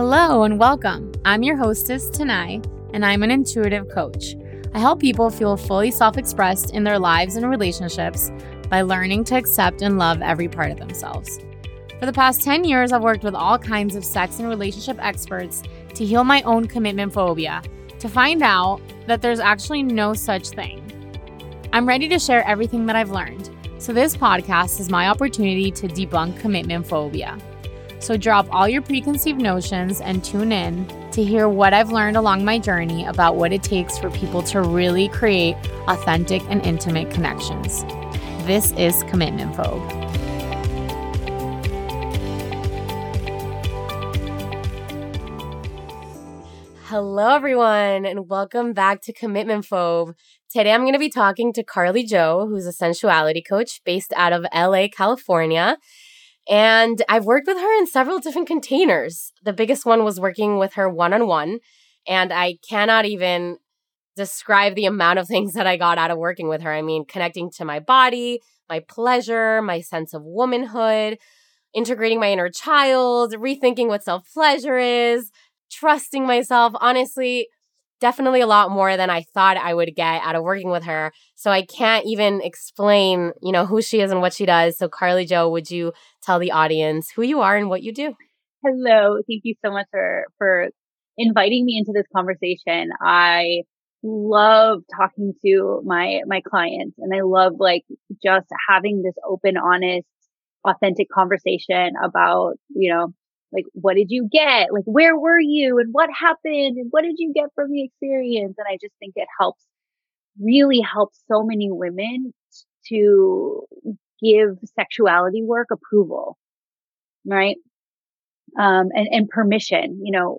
Hello and welcome. I'm your hostess, Tanai, and I'm an intuitive coach. I help people feel fully self expressed in their lives and relationships by learning to accept and love every part of themselves. For the past 10 years, I've worked with all kinds of sex and relationship experts to heal my own commitment phobia, to find out that there's actually no such thing. I'm ready to share everything that I've learned, so this podcast is my opportunity to debunk commitment phobia. So drop all your preconceived notions and tune in to hear what I've learned along my journey about what it takes for people to really create authentic and intimate connections. This is Commitment Phobe. Hello, everyone, and welcome back to Commitment Phobe. Today, I'm going to be talking to Carly Joe, who's a sensuality coach based out of LA, California. And I've worked with her in several different containers. The biggest one was working with her one on one. And I cannot even describe the amount of things that I got out of working with her. I mean, connecting to my body, my pleasure, my sense of womanhood, integrating my inner child, rethinking what self pleasure is, trusting myself. Honestly, definitely a lot more than I thought I would get out of working with her. So I can't even explain, you know, who she is and what she does. So Carly Joe, would you tell the audience who you are and what you do? Hello. Thank you so much for for inviting me into this conversation. I love talking to my my clients and I love like just having this open, honest, authentic conversation about, you know, like, what did you get? Like, where were you and what happened and what did you get from the experience? And I just think it helps, really helps so many women to give sexuality work approval, right? Um, and, and permission, you know,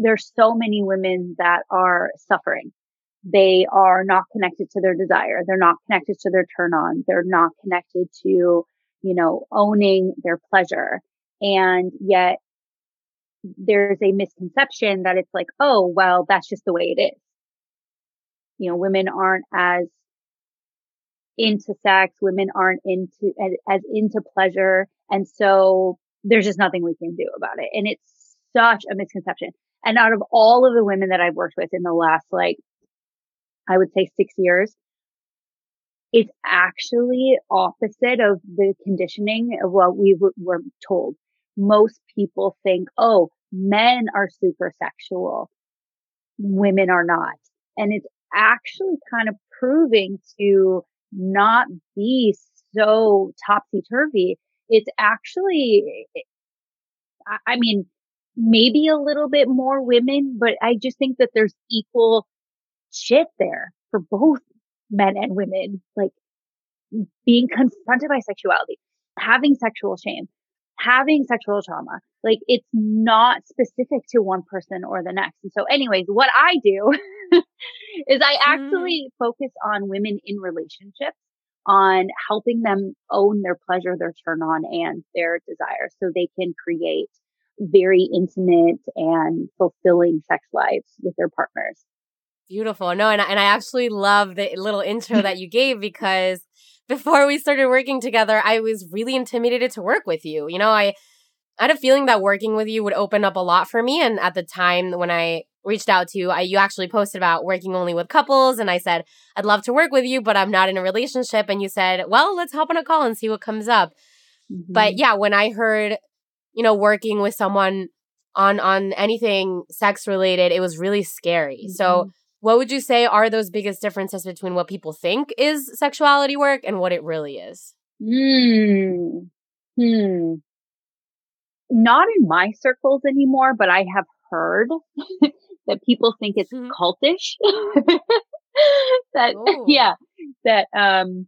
there's so many women that are suffering. They are not connected to their desire. They're not connected to their turn on. They're not connected to, you know, owning their pleasure. And yet there's a misconception that it's like, oh, well, that's just the way it is. You know, women aren't as into sex. Women aren't into as, into pleasure. And so there's just nothing we can do about it. And it's such a misconception. And out of all of the women that I've worked with in the last, like, I would say six years, it's actually opposite of the conditioning of what we were told. Most people think, oh, men are super sexual. Women are not. And it's actually kind of proving to not be so topsy turvy. It's actually, eh, I mean, maybe a little bit more women, but I just think that there's equal shit there for both men and women, like being confronted by sexuality, having sexual shame, having sexual trauma. Like it's not specific to one person or the next. And so anyways, what I do is I actually mm. focus on women in relationships on helping them own their pleasure, their turn on and their desire so they can create very intimate and fulfilling sex lives with their partners. Beautiful. No, and, and I actually love the little intro that you gave because before we started working together, I was really intimidated to work with you. You know, I, I had a feeling that working with you would open up a lot for me. And at the time when I reached out to you, I, you actually posted about working only with couples. And I said, I'd love to work with you, but I'm not in a relationship. And you said, well, let's hop on a call and see what comes up. Mm-hmm. But yeah, when I heard, you know, working with someone on on anything sex related, it was really scary. Mm-hmm. So what would you say are those biggest differences between what people think is sexuality work and what it really is? Hmm. Hmm. Not in my circles anymore, but I have heard that people think it's mm-hmm. cultish. that Ooh. yeah, that um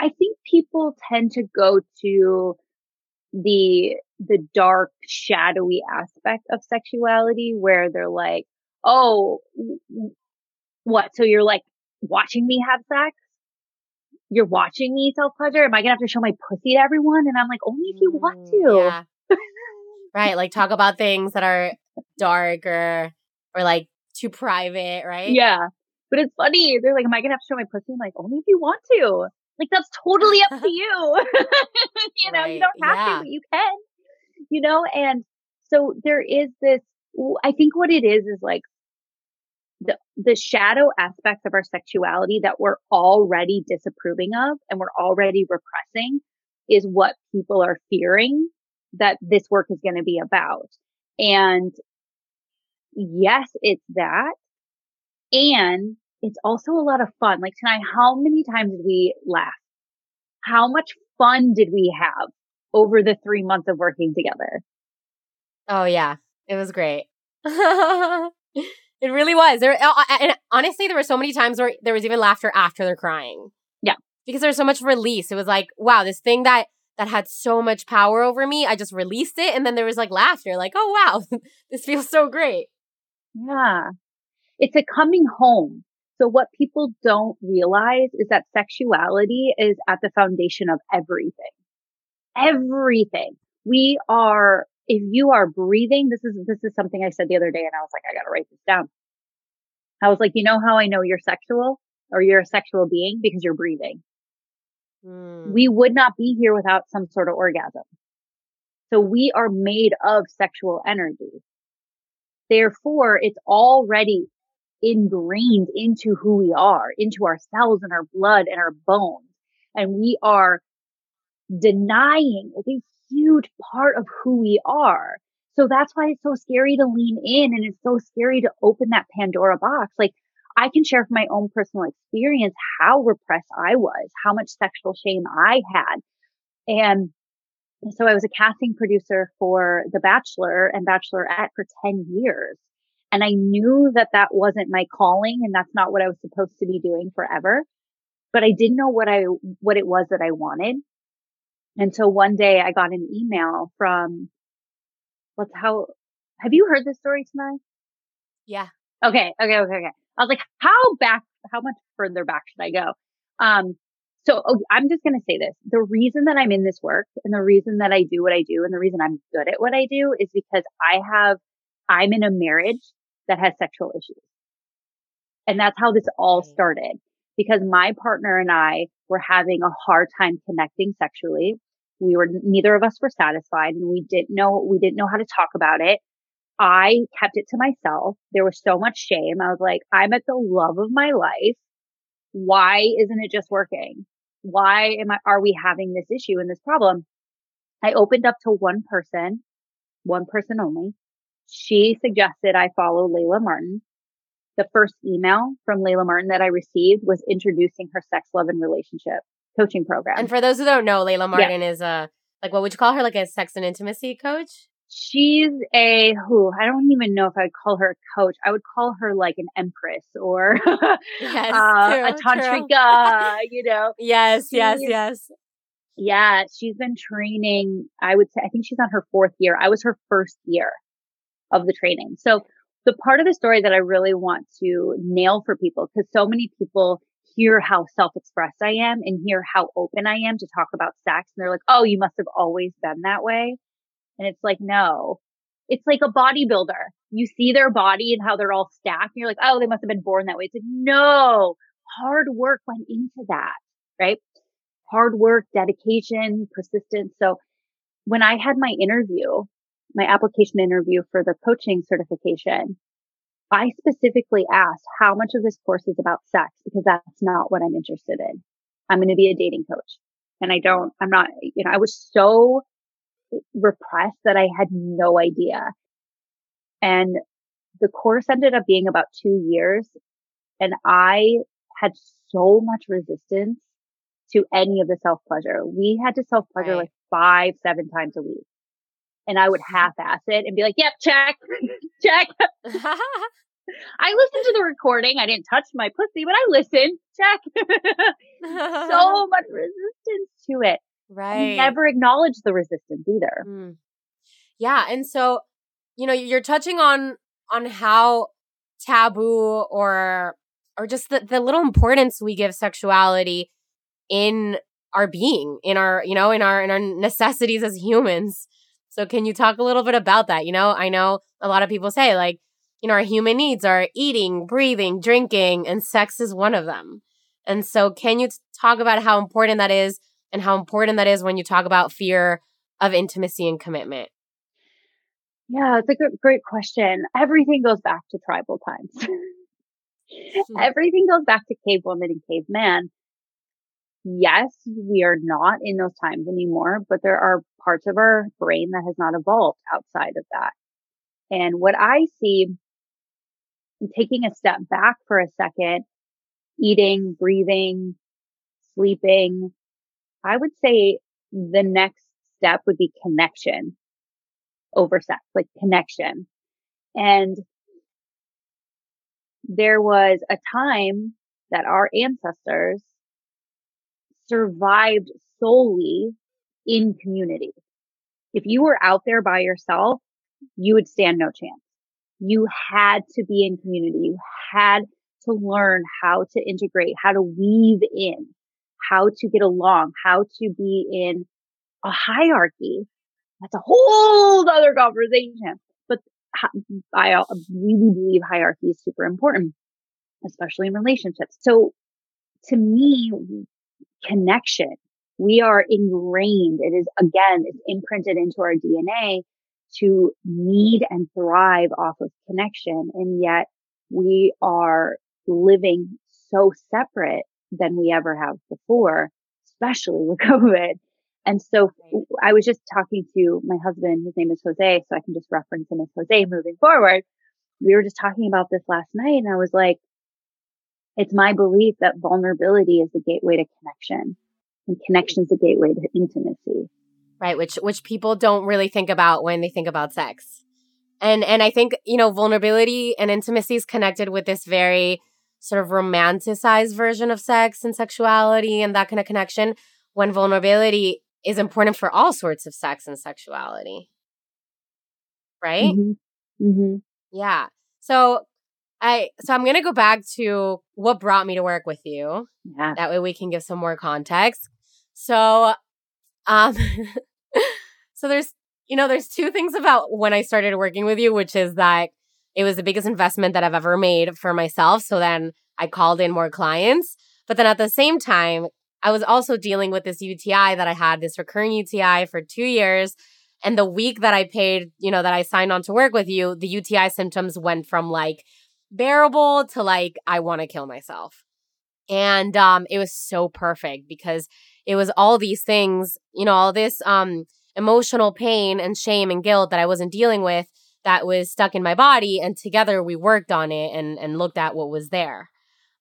I think people tend to go to the the dark shadowy aspect of sexuality where they're like oh, what? So you're like watching me have sex? You're watching me self pleasure? Am I gonna have to show my pussy to everyone? And I'm like, only if you want mm, to. Yeah. right. Like talk about things that are dark or, or like too private, right? Yeah. But it's funny. They're like, am I gonna have to show my pussy? I'm like, only if you want to. Like that's totally up to you. you know, right. you don't have yeah. to, but you can. You know, and So there is this, I think what it is is like the, shadow aspects of our sexuality that we're already disapproving of and we're already repressing is what people are fearing that this work is going to be about. And yes, it's that. And it's also a lot of fun. Like Tanai, how many times did we laugh? How much fun did we have over the three months of working together? Oh yeah, it was great. it really was. There, uh, and honestly, there were so many times where there was even laughter after they're crying. Yeah, because there's so much release. It was like, wow, this thing that that had so much power over me, I just released it, and then there was like laughter, like, oh wow, this feels so great. Yeah, it's a coming home. So what people don't realize is that sexuality is at the foundation of everything. Everything. We are if you are breathing, this is, this is something I said the other day and I was like, I got to write this down. I was like, you know how I know you're sexual or you're a sexual being because you're breathing. Mm. We would not be here without some sort of orgasm. So we are made of sexual energy. Therefore, it's already ingrained into who we are, into our cells and our blood and our bones. And we are denying a huge part of who we are. So that's why it's so scary to lean in and it's so scary to open that Pandora box. Like I can share from my own personal experience how repressed I was, how much sexual shame I had. And so I was a casting producer for The Bachelor and Bachelorette for 10 years. And I knew that that wasn't my calling and that's not what I was supposed to be doing forever. But I didn't know what I, what it was that I wanted. Until one day I got an email from what's how have you heard this story Tanai? Yeah. Okay, okay, okay, okay. I was like, how back how much further back should I go? Um so okay, oh, I'm just going to say this. The reason that I'm in this work and the reason that I do what I do and the reason I'm good at what I do is because I have, I'm in a marriage that has sexual issues. And that's how this all started because my partner and I were having a hard time connecting sexually. We were, neither of us were satisfied and we didn't know, we didn't know how to talk about it. I kept it to myself. There was so much shame. I was like, I'm at the love of my life. Why isn't it just working? Why am I, are we having this issue and this problem? I opened up to one person, one person only. She suggested I follow Layla Martin the first email from Layla Martin that I received was introducing her sex, love, and relationship coaching program. And for those who don't know, Layla Martin yeah. is a like what would you call her? Like a sex and intimacy coach? She's a who I don't even know if I would call her a coach. I would call her like an empress or yes, uh, true, a tantrika, you know. Yes, she's, yes, yes. Yeah, she's been training. I would say I think she's on her fourth year. I was her first year of the training. So the part of the story that I really want to nail for people, because so many people hear how self-expressed I am and hear how open I am to talk about sex. And they're like, Oh, you must have always been that way. And it's like, no, it's like a bodybuilder. You see their body and how they're all stacked. And you're like, Oh, they must have been born that way. It's like, no, hard work went into that, right? Hard work, dedication, persistence. So when I had my interview, my application interview for the coaching certification, I specifically asked how much of this course is about sex because that's not what I'm interested in. I'm going to be a dating coach and I don't, I'm not, you know, I was so repressed that I had no idea. And the course ended up being about two years and I had so much resistance to any of the self pleasure. We had to self pleasure right. like five, seven times a week and I would half ass it and be like, yep, check, check. I listened to the recording. I didn't touch my pussy, but I listened. Check. so much resistance to it. Right. never acknowledge the resistance either. Mm. Yeah. And so, you know, you're touching on on how taboo or or just the, the little importance we give sexuality in our being, in our, you know, in our in our necessities as humans. So can you talk a little bit about that? You know, I know a lot of people say like, you know, our human needs are eating, breathing, drinking, and sex is one of them. And so can you talk about how important that is and how important that is when you talk about fear of intimacy and commitment? Yeah, it's a good, great question. Everything goes back to tribal times. Everything goes back to cave woman and caveman. Yes, we are not in those times anymore, but there are parts of our brain that has not evolved outside of that. And what I see taking a step back for a second, eating, breathing, sleeping, I would say the next step would be connection over sex, like connection. And there was a time that our ancestors survived solely in community. If you were out there by yourself, you would stand no chance. You had to be in community. You had to learn how to integrate, how to weave in, how to get along, how to be in a hierarchy. That's a whole other conversation. But I uh, really believe hierarchy is super important, especially in relationships. So to me, connection, we are ingrained. It is again, it's imprinted into our DNA to need and thrive off of connection. And yet we are living so separate than we ever have before, especially with COVID. And so I was just talking to my husband, his name is Jose, so I can just reference him as Jose moving forward. We were just talking about this last night and I was like, it's my belief that vulnerability is the gateway to connection and connection is the gateway to intimacy. Right, which which people don't really think about when they think about sex. And and I think, you know, vulnerability and intimacy is connected with this very sort of romanticized version of sex and sexuality and that kind of connection when vulnerability is important for all sorts of sex and sexuality. Right? Mm-hmm. Mm-hmm. Yeah. So I so I'm gonna go back to what brought me to work with you. Yeah. That way we can give some more context. So um so there's you know, there's two things about when I started working with you, which is that it was the biggest investment that I've ever made for myself. So then I called in more clients. But then at the same time, I was also dealing with this UTI that I had, this recurring UTI for two years. And the week that I paid, you know, that I signed on to work with you, the UTI symptoms went from like bearable to like, I want to kill myself. And um, it was so perfect because it was all these things, you know, all this um, emotional pain and shame and guilt that I wasn't dealing with that was stuck in my body. And together we worked on it and, and looked at what was there.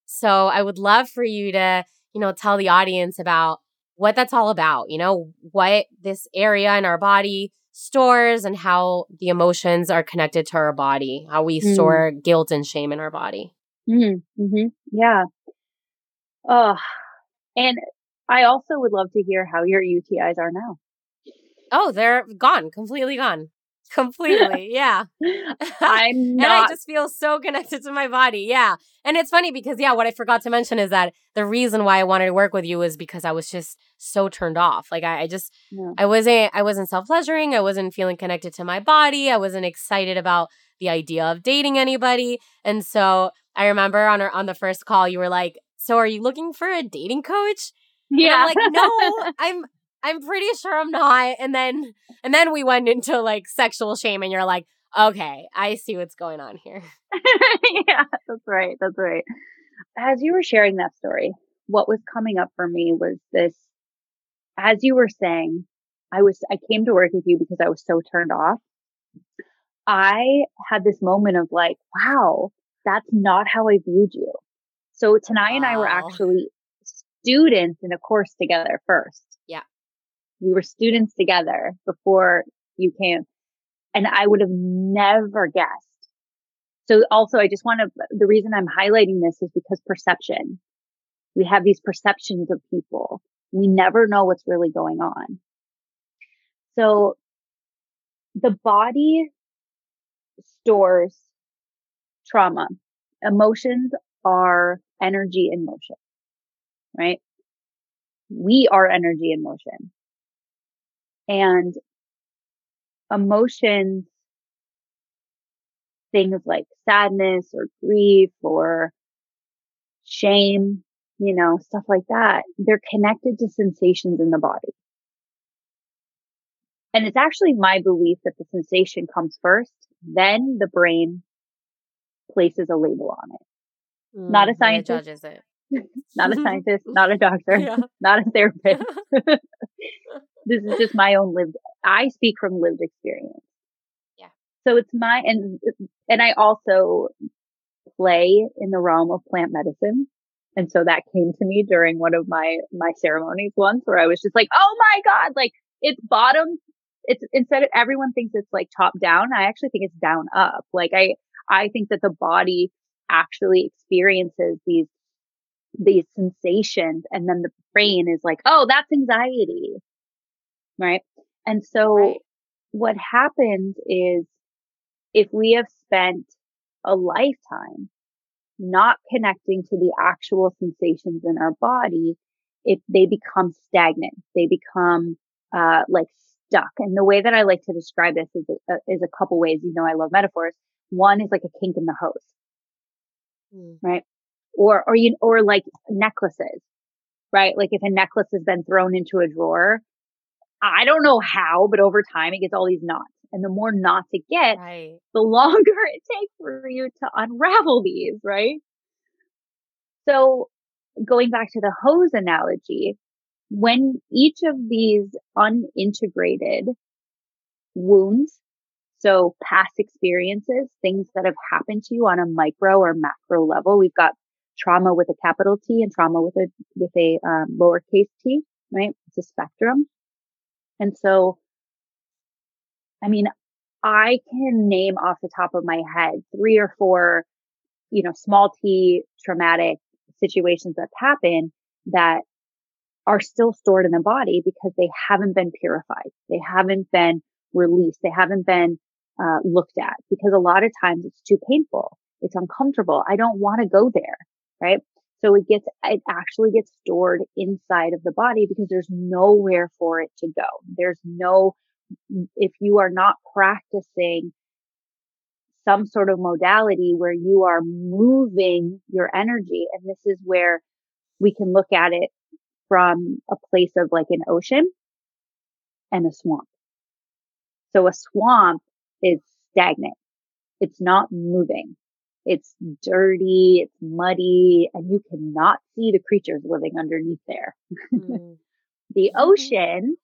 So I would love for you to, you know, tell the audience about what that's all about, you know, what this area in our body stores and how the emotions are connected to our body, how we mm. store guilt and shame in our body. Mm. Mm-hmm. Yeah. Oh, and I also would love to hear how your UTIs are now. Oh, they're gone, completely gone. Completely. Yeah. I'm not. and I just feel so connected to my body. Yeah. And it's funny because, yeah, what I forgot to mention is that the reason why I wanted to work with you was because I was just so turned off. Like I, I just, yeah. I wasn't, I wasn't self pleasuring. I wasn't feeling connected to my body. I wasn't excited about the idea of dating anybody. And so I remember on our, on the first call, you were like, so are you looking for a dating coach? Yeah. like, no, I'm, I'm pretty sure I'm not. And then and then we went into like sexual shame and you're like, okay, I see what's going on here. yeah, that's right. That's right. As you were sharing that story, what was coming up for me was this as you were saying, I was I came to work with you because I was so turned off. I had this moment of like, wow, that's not how I viewed you. So Tanai wow. and I were actually students in a course together first we were students together before you came and I would have never guessed. So also I just want to, the reason I'm highlighting this is because perception. We have these perceptions of people. We never know what's really going on. So the body stores trauma. Emotions are energy in motion, right? We are energy in motion and emotions, things like sadness or grief or shame, you know, stuff like that, they're connected to sensations in the body. And it's actually my belief that the sensation comes first, then the brain places a label on it. Mm, not a scientist. Judges it. not a scientist, not a doctor, yeah. not a therapist. This is just my own lived, I speak from lived experience. Yeah. So it's my, and, and I also play in the realm of plant medicine. And so that came to me during one of my, my ceremonies once where I was just like, Oh my God, like it's bottom. It's instead of everyone thinks it's like top down. I actually think it's down up. Like I, I think that the body actually experiences these these sensations and then the brain is like, oh, that's anxiety. Right. And so right. what happens is if we have spent a lifetime not connecting to the actual sensations in our body, if they become stagnant, they become, uh, like stuck. And the way that I like to describe this is a, is a couple ways. You know, I love metaphors. One is like a kink in the hose, mm. right? or, or you, or like necklaces, right? Like if a necklace has been thrown into a drawer, I don't know how, but over time it gets all these knots. And the more knots it gets, right. the longer it takes for you to unravel these, right? So going back to the hose analogy, when each of these unintegrated wounds, so past experiences, things that have happened to you on a micro or macro level, we've got trauma with a capital T and trauma with a, with a um, lowercase t, right? It's a spectrum. And so, I mean, I can name off the top of my head three or four, you know, small t traumatic situations that's happened that are still stored in the body because they haven't been purified. They haven't been released. They haven't been uh, looked at because a lot of times it's too painful. It's uncomfortable. I don't want to go there right? So it gets, it actually gets stored inside of the body because there's nowhere for it to go. There's no, if you are not practicing some sort of modality where you are moving your energy, and this is where we can look at it from a place of like an ocean and a swamp. So a swamp is stagnant. It's not moving. It's dirty, it's muddy, and you cannot see the creatures living underneath there. Mm. the mm-hmm. ocean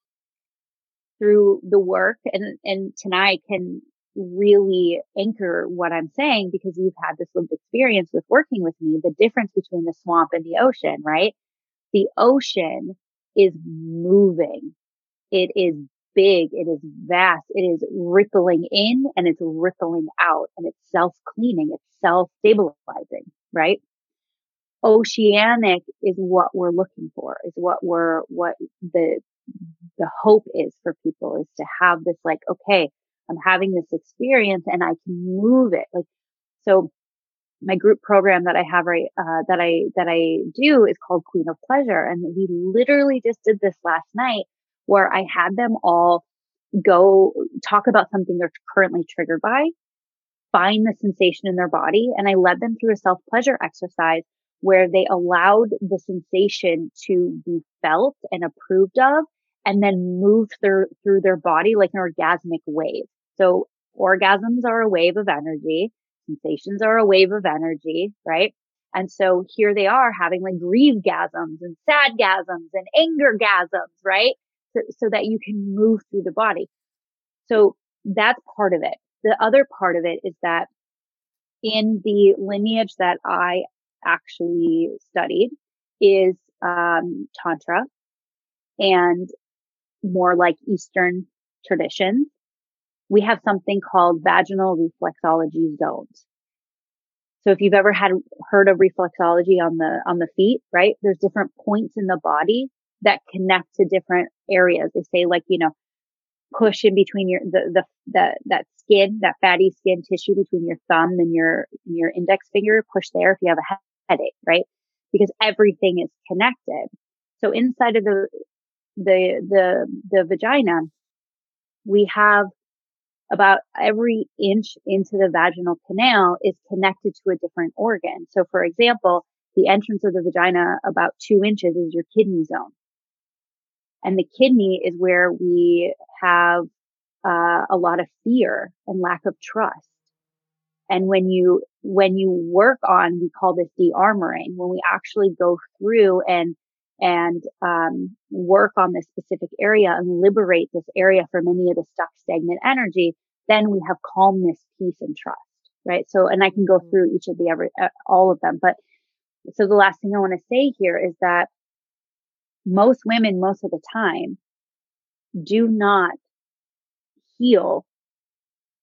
through the work and, and Tanai can really anchor what I'm saying because you've had this lived experience with working with me, the difference between the swamp and the ocean, right? The ocean is moving. It is big. It is vast. It is rippling in and it's rippling out and it's self cleaning. It's self stabilizing, right? Oceanic is what we're looking for, is what we're, what the, the hope is for people is to have this like, okay, I'm having this experience and I can move it. Like, so my group program that I have right, uh, that I, that I do is called Queen of Pleasure. And we literally just did this last night where I had them all go talk about something they're currently triggered by, find the sensation in their body. And I led them through a self pleasure exercise where they allowed the sensation to be felt and approved of and then moved through, through their body like an orgasmic wave. So orgasms are a wave of energy. Sensations are a wave of energy, right? And so here they are having like grieve gasms and sad gasms and anger gasms, right? So, so that you can move through the body. So that's part of it. The other part of it is that in the lineage that I actually studied is um, Tantra and more like Eastern traditions. We have something called vaginal reflexology zones. So if you've ever had heard of reflexology on the on the feet, right? There's different points in the body that connect to different areas. They say like, you know, push in between your, the, the, the, that skin, that fatty skin tissue between your thumb and your, your index finger, push there if you have a headache, right? Because everything is connected. So inside of the, the, the, the vagina, we have about every inch into the vaginal canal is connected to a different organ. So for example, the entrance of the vagina about two inches is your kidney zone. And the kidney is where we have uh, a lot of fear and lack of trust. And when you, when you work on, we call this de-armoring, when we actually go through and, and, um, work on this specific area and liberate this area from any of the stuck stagnant energy, then we have calmness, peace and trust, right? So, and I can go mm-hmm. through each of the every, uh, all of them, but so the last thing I want to say here is that most women, most of the time, do not heal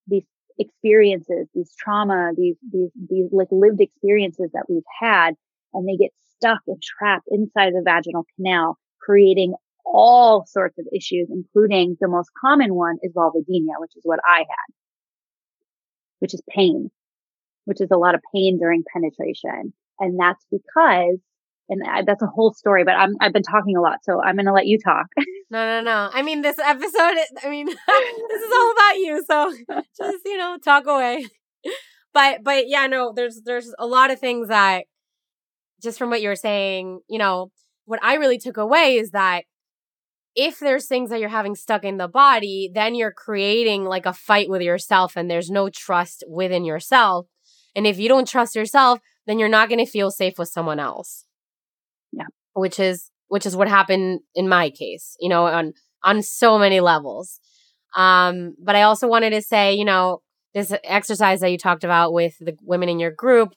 these experiences, these trauma, these, these, these like lived experiences that we've had, and they get stuck and trapped inside the vaginal canal, creating all sorts of issues, including the most common one is vulvodynia, which is what I had, which is pain, which is a lot of pain during penetration. And that's because and I, that's a whole story, but I'm, I've been talking a lot, so I'm going to let you talk. no, no, no. I mean, this episode, I mean, this is all about you. So just, you know, talk away. But, but yeah, no, there's, there's a lot of things that just from what you're saying, you know, what I really took away is that if there's things that you're having stuck in the body, then you're creating like a fight with yourself and there's no trust within yourself. And if you don't trust yourself, then you're not going to feel safe with someone else. Which is which is what happened in my case, you know, on on so many levels. Um, but I also wanted to say, you know, this exercise that you talked about with the women in your group,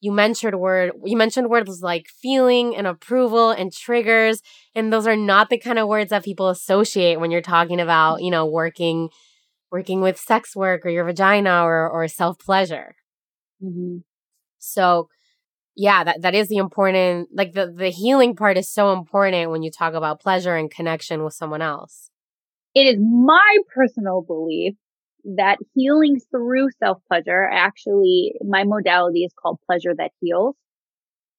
you mentioned word you mentioned words like feeling and approval and triggers, and those are not the kind of words that people associate when you're talking about, you know, working working with sex work or your vagina or or self pleasure. Mm-hmm. So yeah, that, that is the important, like the, the healing part is so important when you talk about pleasure and connection with someone else. It is my personal belief that healing through self pleasure, actually, my modality is called pleasure that heals,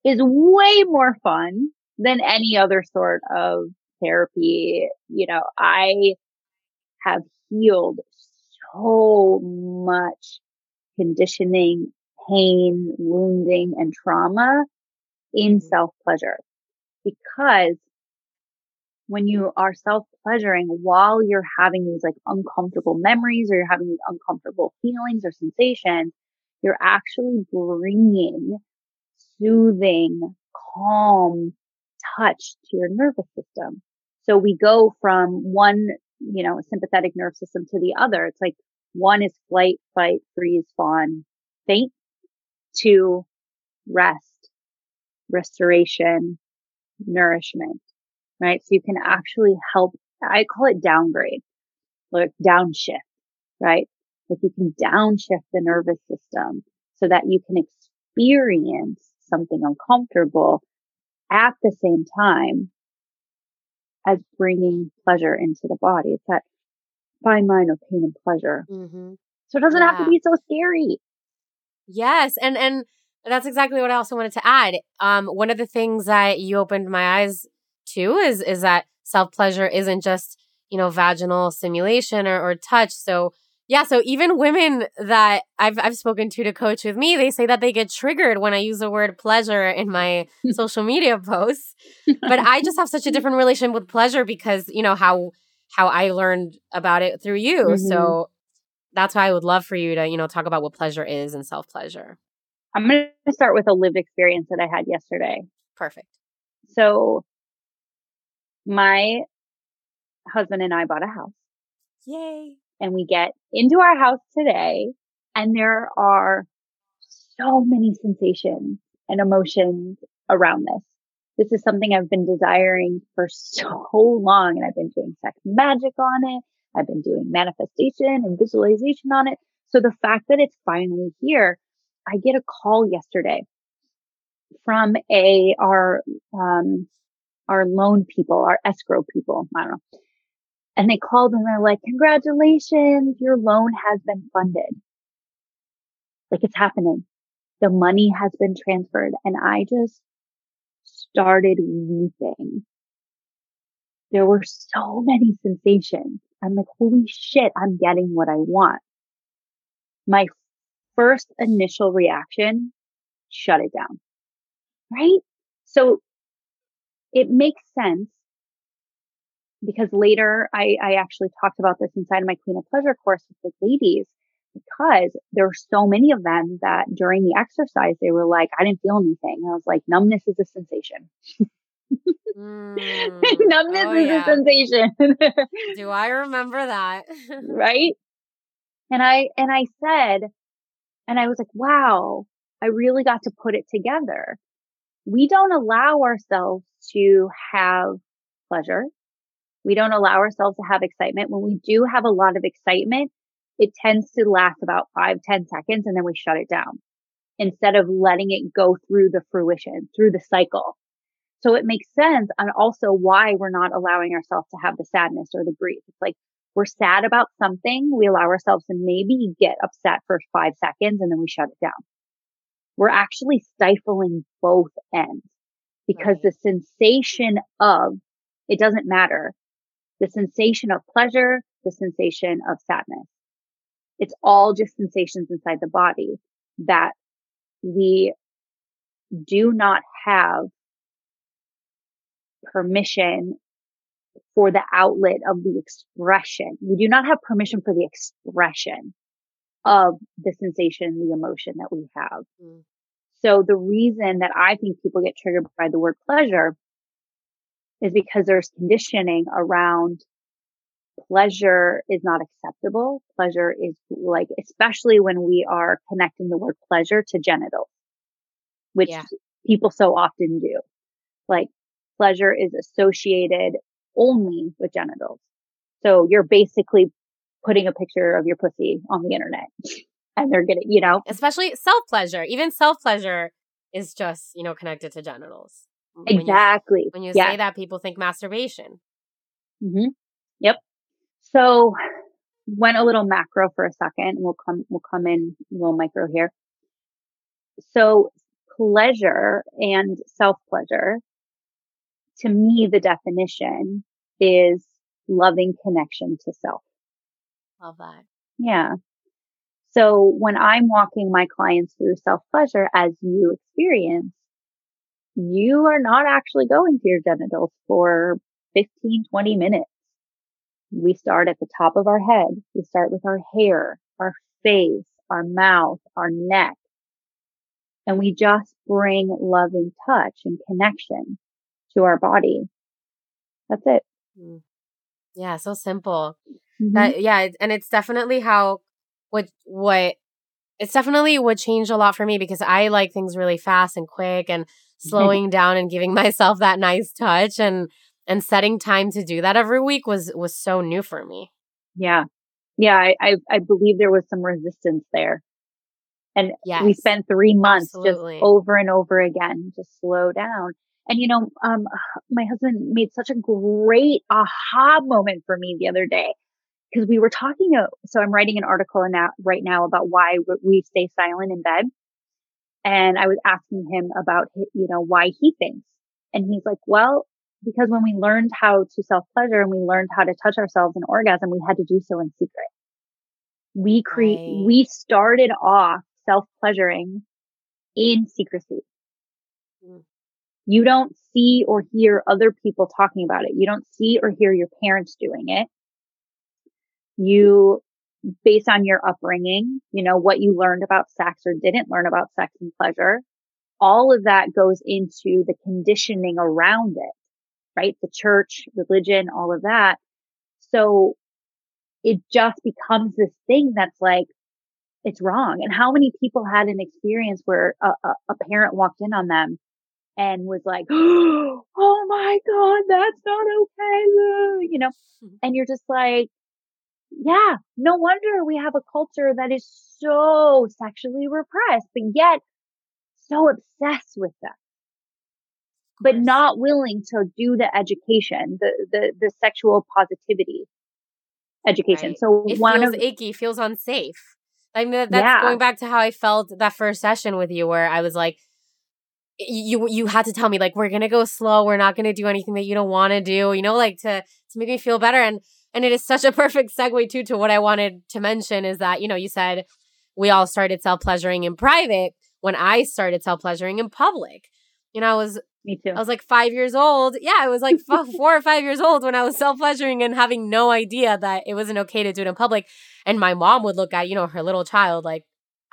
is way more fun than any other sort of therapy. You know, I have healed so much conditioning pain, wounding, and trauma in mm-hmm. self pleasure. Because when you are self pleasuring while you're having these like uncomfortable memories or you're having these uncomfortable feelings or sensations, you're actually bringing soothing, calm touch to your nervous system. So we go from one, you know, sympathetic nerve system to the other. It's like one is flight, fight, freeze, fawn, faint to rest, restoration, nourishment, right? So you can actually help, I call it downgrade, like downshift, right? Like you can downshift the nervous system so that you can experience something uncomfortable at the same time as bringing pleasure into the body. It's that fine line of pain and pleasure. Mm-hmm. So it doesn't yeah. have to be so scary. Yes, and and that's exactly what I also wanted to add. Um, one of the things that you opened my eyes to is is that self pleasure isn't just you know vaginal stimulation or, or touch. So yeah, so even women that I've I've spoken to to coach with me, they say that they get triggered when I use the word pleasure in my social media posts. But I just have such a different relation with pleasure because you know how how I learned about it through you. Mm-hmm. So that's why I would love for you to, you know, talk about what pleasure is and self pleasure. I'm going to start with a lived experience that I had yesterday. Perfect. So my husband and I bought a house. Yay. And we get into our house today and there are so many sensations and emotions around this. This is something I've been desiring for so long and I've been doing sex magic on it. I've been doing manifestation and visualization on it. So the fact that it's finally here, I get a call yesterday from a, our, um, our loan people, our escrow people. I don't know. And they called and they're like, congratulations, your loan has been funded. Like it's happening. The money has been transferred. And I just started weeping. There were so many sensations. I'm like, holy shit, I'm getting what I want. My first initial reaction, shut it down. Right? So it makes sense because later I, I actually talked about this inside of my Queen of Pleasure course with the ladies because there were so many of them that during the exercise they were like, I didn't feel anything. I was like, numbness is a sensation. mm. numbness oh, is yeah. a sensation. Do I remember that? right? And I and I said, and I was like, wow, I really got to put it together. We don't allow ourselves to have pleasure. We don't allow ourselves to have excitement. When we do have a lot of excitement, it tends to last about five, ten seconds and then we shut it down instead of letting it go through the fruition, through the cycle. So it makes sense and also why we're not allowing ourselves to have the sadness or the grief. It's like we're sad about something. We allow ourselves to maybe get upset for five seconds and then we shut it down. We're actually stifling both ends because the sensation of it doesn't matter. The sensation of pleasure, the sensation of sadness. It's all just sensations inside the body that we do not have permission for the outlet of the expression. We do not have permission for the expression of the sensation, the emotion that we have. Mm. So the reason that I think people get triggered by the word pleasure is because there's conditioning around pleasure is not acceptable. Pleasure is like, especially when we are connecting the word pleasure to genitals, which yeah. people so often do. Like pleasure is associated only with genitals. So you're basically putting a picture of your pussy on the internet and they're getting, you know, especially self pleasure. Even self pleasure is just, you know, connected to genitals. Exactly. When you, when you yeah. say that, people think masturbation. Mm-hmm. Yep. So went a little macro for a second. We'll come, we'll come in a little micro here. So pleasure and self pleasure, to me, the definition is loving connection to self. Love that. Yeah. So when I'm walking my clients through self pleasure as you experience, you are not actually going to your genitals for 15, 20 minutes. We start at the top of our head. We start with our hair, our face, our mouth, our neck. And we just bring loving touch and connection to our body. That's it. Mm. Yeah, so simple. Mm-hmm. That yeah, and it's definitely how what what it's definitely would change a lot for me because I like things really fast and quick and slowing down and giving myself that nice touch and and setting time to do that every week was was so new for me. Yeah. Yeah, I I, I believe there was some resistance there. And yes, we spent 3 months absolutely. just over and over again to slow down. And you know, um my husband made such a great aha moment for me the other day because we were talking. So I'm writing an article now, right now about why we stay silent in bed. And I was asking him about, you know, why he thinks. And he's like, well, because when we learned how to self pleasure and we learned how to touch ourselves in orgasm, we had to do so in secret. We create, right. we started off self pleasuring in secrecy. You don't see or hear other people talking about it. You don't see or hear your parents doing it you based on your upbringing, you know, what you learned about sex or didn't learn about sex and pleasure, all of that goes into the conditioning around it, right? The church, religion, all of that. So it just becomes this thing that's like, it's wrong. And how many people had an experience where a, a, a parent walked in on them and was like, Oh my God, that's not okay. You know, hmm. and you're just like, yeah, no wonder we have a culture that is so sexually repressed, but yet so obsessed with them, but not willing to do the education, the, the, the sexual positivity education. Right. So it one feels of icky, feels unsafe. I mean, that's yeah. going back to how I felt that first session with you, where I was like, you you had to tell me like we're gonna go slow, we're not gonna do anything that you don't want to do, you know, like to to make me feel better. And and it is such a perfect segue too to what I wanted to mention is that, you know, you said we all started self pleasuring in private when I started self pleasuring in public. You know, I was Me too. I was like five years old. Yeah, I was like f- four or five years old when I was self pleasuring and having no idea that it wasn't okay to do it in public. And my mom would look at, you know, her little child, like,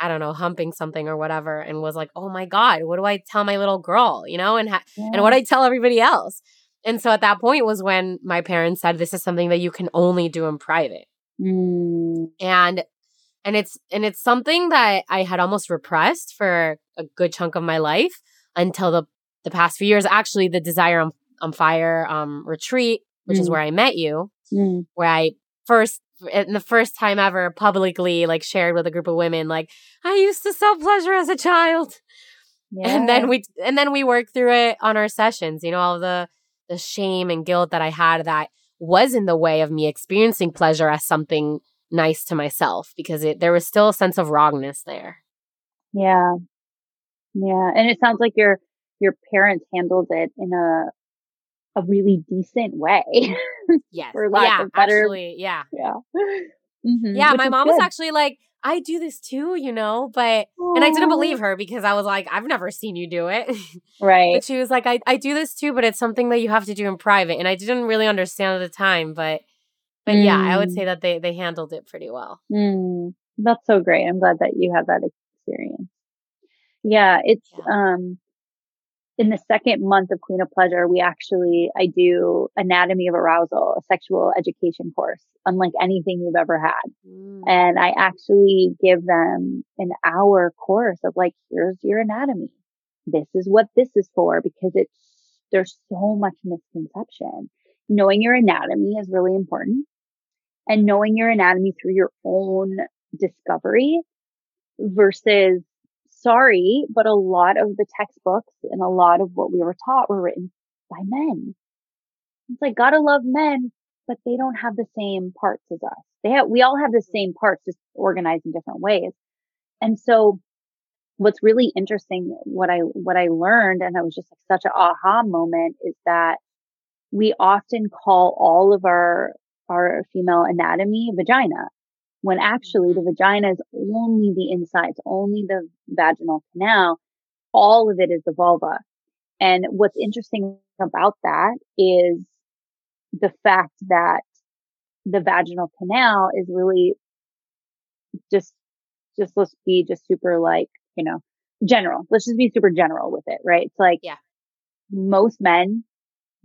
I don't know, humping something or whatever, and was like, oh my God, what do I tell my little girl, you know, and, ha- yeah. and what I tell everybody else? And so at that point was when my parents said, this is something that you can only do in private. Mm. And and it's and it's something that I had almost repressed for a good chunk of my life until the the past few years. Actually, the Desire on, on Fire um, retreat, which mm. is where I met you, mm. where I first in the first time ever publicly like shared with a group of women like I used to self pleasure as a child. Yeah. And then we and then we worked through it on our sessions, you know, all the the shame and guilt that I had that was in the way of me experiencing pleasure as something nice to myself because it there was still a sense of wrongness there. Yeah. Yeah. And it sounds like your your parents handled it in a a really decent way. yes. Lack yeah, of better. Actually, yeah. Yeah. Mm-hmm. Yeah. Which my mom good. was actually like, I do this too, you know, but Aww. and I didn't believe her because I was like, I've never seen you do it. Right. but she was like, I, I do this too, but it's something that you have to do in private. And I didn't really understand at the time, but but mm. yeah, I would say mm. that they they handled it pretty well. Mm. That's so great. I'm glad that you had that experience. Yeah, it's yeah. um in the second month of Queen of Pleasure, we actually, I do anatomy of arousal, a sexual education course, unlike anything you've ever had. Mm. And I actually give them an hour course of like, here's your anatomy. This is what this is for because it's, there's so much misconception. Knowing your anatomy is really important and knowing your anatomy through your own discovery versus sorry, but a lot of the textbooks and a lot of what we were taught were written by men. It's like, gotta love men, but they don't have the same parts as us. They have, we all have the same parts, just organized in different ways. And so what's really interesting, what I, what I learned, and it was just such an aha moment is that we often call all of our, our female anatomy vagina when actually the mm-hmm. vagina is only the insides, only the vaginal canal. All of it is the vulva. And what's interesting about that is the fact that the vaginal canal is really just, just let's be just super like, you know, general. Let's just be super general with it, right? It's like, yeah, most men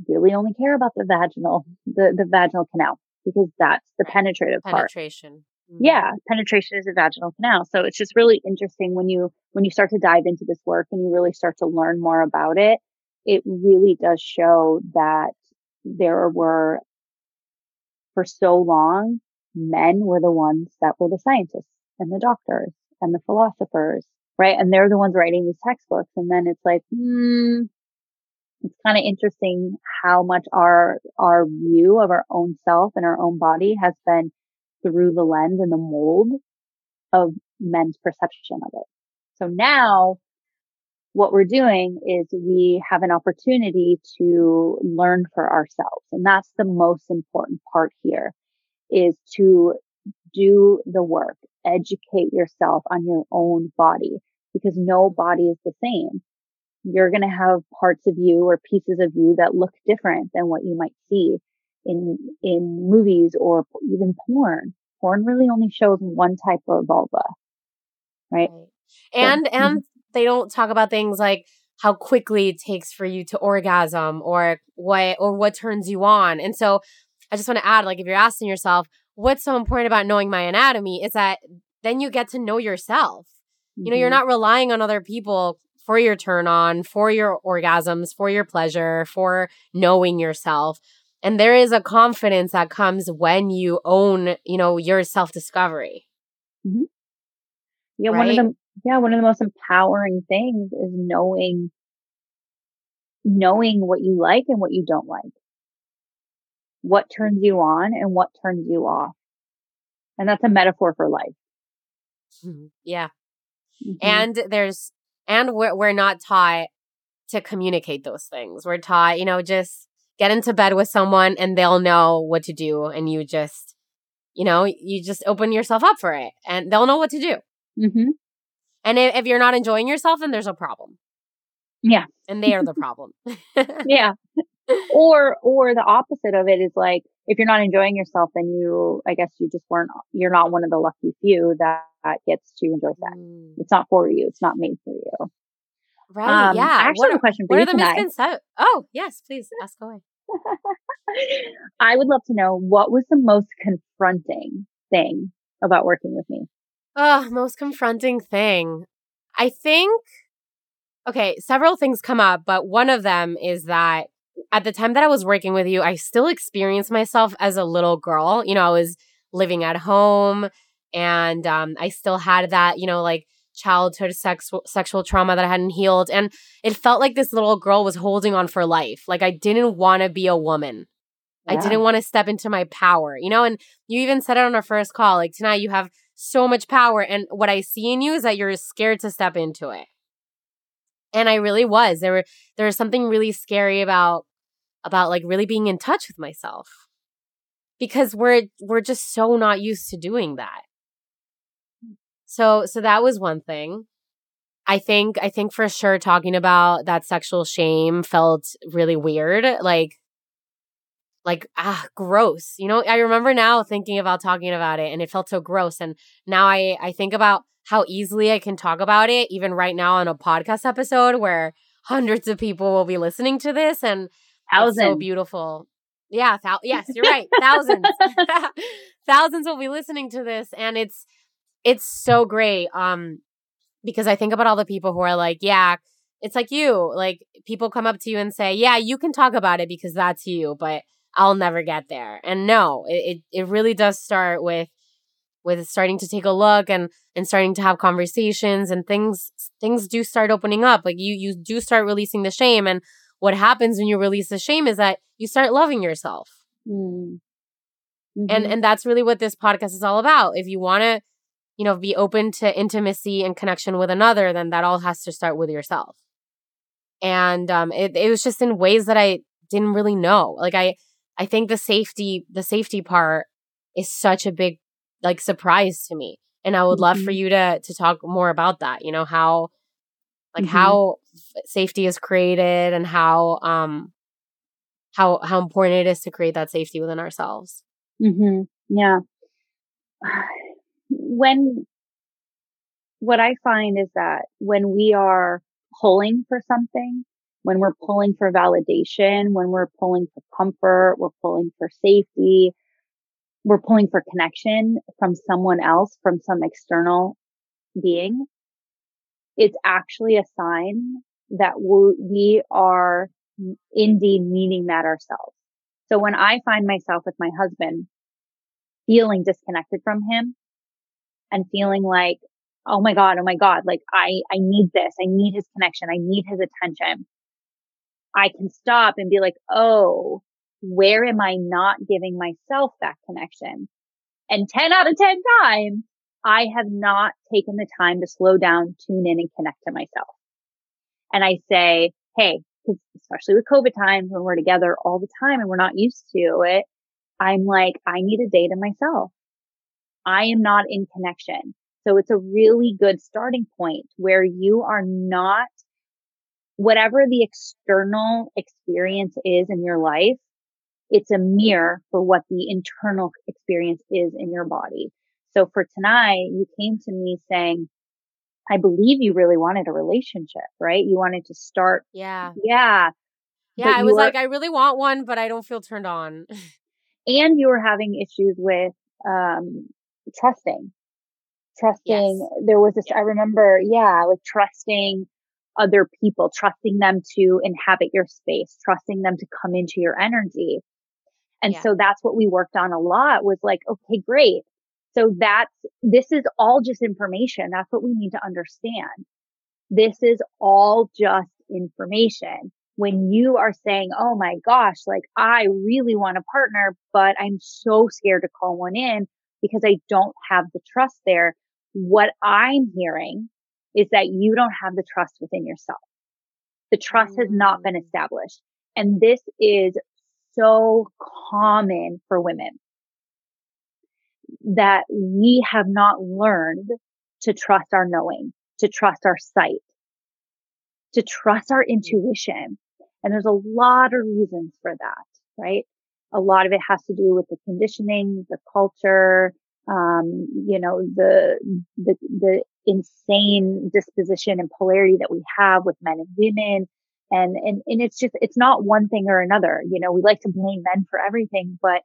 really only care about the vaginal, the, the vaginal canal because that's the penetrative penetration. part. Penetration. Yeah, penetration is a vaginal canal. So it's just really interesting when you when you start to dive into this work and you really start to learn more about it. It really does show that there were for so long men were the ones that were the scientists and the doctors and the philosophers, right? And they're the ones writing these textbooks. And then it's like, hmm, it's kind of interesting how much our our view of our own self and our own body has been through the lens and the mold of men's perception of it. So now what we're doing is we have an opportunity to learn for ourselves. And that's the most important part here is to do the work, educate yourself on your own body because no body is the same. You're going to have parts of you or pieces of you that look different than what you might see in, in movies or even porn. Porn really only shows one type of vulva, right? right. And, so, and they don't talk about things like how quickly it takes for you to orgasm or what, or what turns you on. And so I just want to add, like, if you're asking yourself, what's so important about knowing my anatomy is that then you get to know yourself. Mm-hmm. You know, you're mm-hmm. not relying on other people for your turn on, for your orgasms, for your pleasure, for knowing yourself. And there is a confidence that comes when you own, you know, your self discovery. Mm-hmm. Yeah, right? one of the yeah, one of the most empowering things is knowing knowing what you like and what you don't like. What turns you on and what turns you off. And that's a metaphor for life. Mm-hmm. Yeah. Mm-hmm. And there's and we're we're not taught to communicate those things. We're taught, you know, just get into bed with someone and they'll know what to do and you just you know you just open yourself up for it and they'll know what to do mm-hmm. and if, if, you're not enjoying yourself then there's a problem Yeah. And they are the problem. yeah. Or or the opposite of it is like if you're not enjoying yourself, then you I guess you just weren't you're not one of the lucky few that, that gets to enjoy sex. Mm. It's not for you. It's not made for you. Right. Um, yeah. I actually what, have a question for what you. What are the misconceptions? Oh, yes, please ask away. I would love to know what was the most confronting thing about working with me? Oh, most confronting thing. I think, okay, several things come up, but one of them is that at the time that I was working with you, I still experienced myself as a little girl. You know, I was living at home and um, I still had that, you know, like childhood sexual sexual trauma that I hadn't healed. And it felt like this little girl was holding on for life. Like I didn't want to be a woman. Yeah. I didn't want to step into my power, you know? And you even said it on our first call, like Tanai you have so much power. And what I see in you is that you're scared to step into it. And I really was. There were there was something really scary about about like really being in touch with myself. Because we're we're just so not used to doing that. So so that was one thing. I think I think for sure talking about that sexual shame felt really weird. Like like ah gross you know i remember now thinking about talking about it and it felt so gross and now i i think about how easily i can talk about it even right now on a podcast episode where hundreds of people will be listening to this and thousands so beautiful yeah thou- yes you're right thousands thousands will be listening to this and it's it's so great um because i think about all the people who are like yeah it's like you like people come up to you and say yeah you can talk about it because that's you but I'll never get there. And no, it, it, it really does start with with starting to take a look and and starting to have conversations and things things do start opening up. Like you you do start releasing the shame and what happens when you release the shame is that you start loving yourself. Mm. Mm-hmm. And and that's really what this podcast is all about. If you want to, you know, be open to intimacy and connection with another, then that all has to start with yourself. And um it it was just in ways that I didn't really know. Like I I think the safety, the safety part is such a big like surprise to me. And I would mm-hmm. love for mm-hmm. you to to talk more about that, you know, how like mm-hmm. how safety is created and how um how how important it is to create that safety within ourselves. hmm Yeah. When what I find is that when we are pulling for something, when we're pulling for validation, when we're pulling for comfort, we're pulling for safety, we're pulling for connection from someone else, from some external being, it's actually a sign that we are indeed needing that ourselves. So when I find myself with my husband feeling disconnected from him and feeling like, oh my God, oh my God, like I, I need this. I need his connection. I need his attention. I can stop and be like, oh, where am I not giving myself that connection? And 10 out of 10 times, I have not taken the time to slow down, tune in and connect to myself. And I say, Hey, especially with COVID times when we're together all the time and we're not used to it, I'm like, I need a day to myself. I am not in connection. So it's a really good starting point where you are not whatever the external experience is in your life, it's a mirror for what the internal experience is in your body. So for Tanai, you came to me saying, I believe you really wanted a relationship, right? You wanted to start. Yeah. Yeah. Yeah. I was like, I really want one, but I don't feel turned on. and you were having issues with, um, trusting, trusting. Yes. There was this, I remember, yeah, like trusting other people, trusting them to inhabit your space, trusting them to come into your energy. And yeah. so that's what we worked on a lot was like, okay, great. So that's, this is all just information. That's what we need to understand. This is all just information. When you are saying, Oh my gosh, like I really want a partner, but I'm so scared to call one in because I don't have the trust there. What I'm hearing is that you don't have the trust within yourself. The trust has not been mm. established. And this is so common for women that we have not learned to trust our knowing, to trust our sight. to trust our intuition. And there's a lot of reasons for that, right? A lot of it has to do with the conditioning, the culture, um, you know, the, the, the insane disposition and polarity that we have with men and women. And, and, and it's just, it's not one thing or another. You know, we like to blame men for everything, but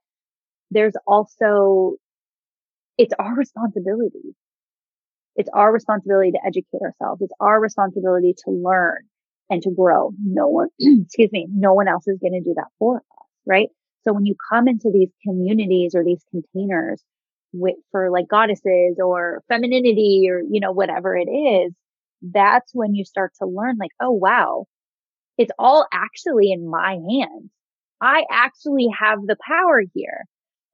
there's also, it's our responsibility. It's our responsibility to educate ourselves. It's our responsibility to learn and to grow. No one, excuse me, no one else is going to do that for us, right? So when you come into these communities or these containers with, for like goddesses or femininity or, you know, whatever it is, that's when you start to learn like, oh, wow, it's all actually in my hands. I actually have the power here.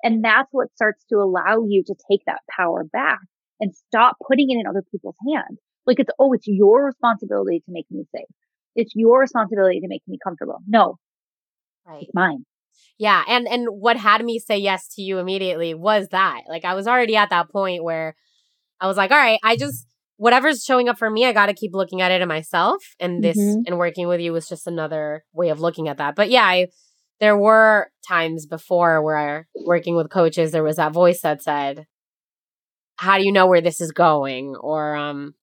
And that's what starts to allow you to take that power back and stop putting it in other people's hands. Like it's, oh, it's your responsibility to make me safe. It's your responsibility to make me comfortable. No, right. it's mine. Yeah, and and what had me say yes to you immediately was that. Like I was already at that point where I was like, all right, I just whatever's showing up for me, I got to keep looking at it in myself and this mm-hmm. and working with you was just another way of looking at that. But yeah, I there were times before where working with coaches there was that voice that said, how do you know where this is going or um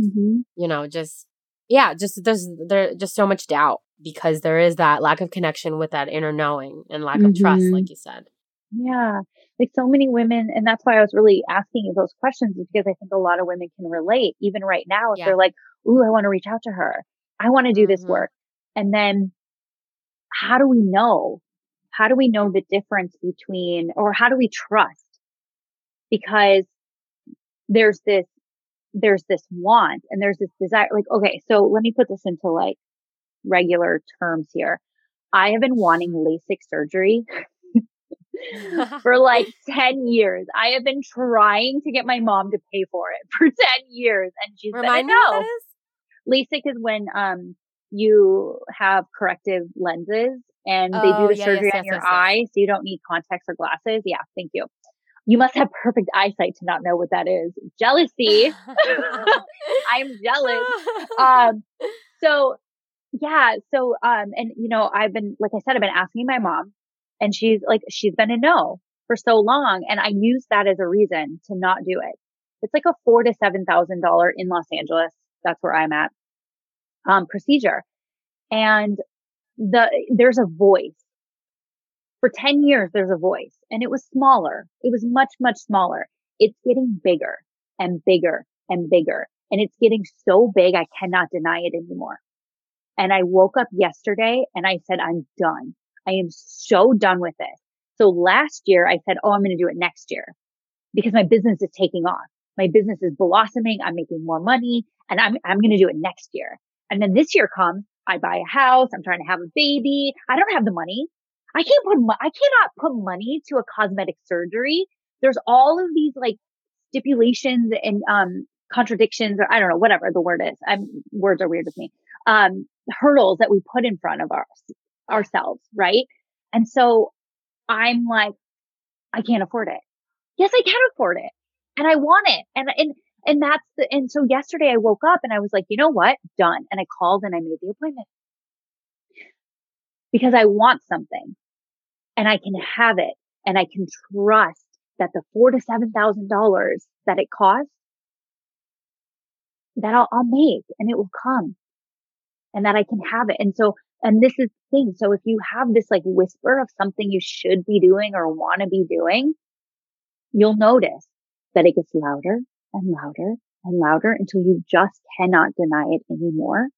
mm-hmm. you know, just yeah, just there's there just so much doubt because there is that lack of connection with that inner knowing and lack mm-hmm. of trust, like you said. Yeah. Like so many women, and that's why I was really asking you those questions is because I think a lot of women can relate, even right now, if yeah. they're like, Ooh, I want to reach out to her. I want to do mm-hmm. this work. And then how do we know? How do we know the difference between, or how do we trust? Because there's this there's this want and there's this desire. Like, okay, so let me put this into like regular terms here. I have been wanting LASIK surgery for like 10 years. I have been trying to get my mom to pay for it for 10 years and she's Remind said no. LASIK is when um you have corrective lenses and oh, they do oh, the yeah, surgery yes, on yes, your yes, eye so you don't need contacts or glasses. Yeah, thank you you must have perfect eyesight to not know what that is. Jealousy. I'm jealous. Um, so yeah. So, um, and you know, I've been, like I said, I've been asking my mom and she's like, she's been a no for so long. And I use that as a reason to not do it. It's like a four to seven thousand dollar in Los Angeles. That's where I'm at. Um, procedure. And the, there's a voice for 10 years, there's a voice and it was smaller. It was much, much smaller. It's getting bigger and bigger and bigger. And it's getting so big, I cannot deny it anymore. And I woke up yesterday and I said, I'm done. I am so done with this. So last year I said, Oh, I'm going to do it next year because my business is taking off. My business is blossoming. I'm making more money and I'm, I'm going to do it next year. And then this year comes, I buy a house. I'm trying to have a baby. I don't have the money. I can't put, I cannot put money to a cosmetic surgery. There's all of these like stipulations and, um, contradictions or I don't know, whatever the word is. I'm, words are weird with me. Um, hurdles that we put in front of our, ourselves, right? And so I'm like, I can't afford it. Yes, I can afford it. And I want it. And, and, and that's the, and so yesterday I woke up and I was like, you know what? Done. And I called and I made the appointment because I want something and I can have it and I can trust that the four to seven thousand dollars that it costs that I'll, I'll make and it will come and that I can have it. And so, and this is the thing. So if you have this like whisper of something you should be doing or want to be doing, you'll notice that it gets louder and louder and louder until you just cannot deny it anymore.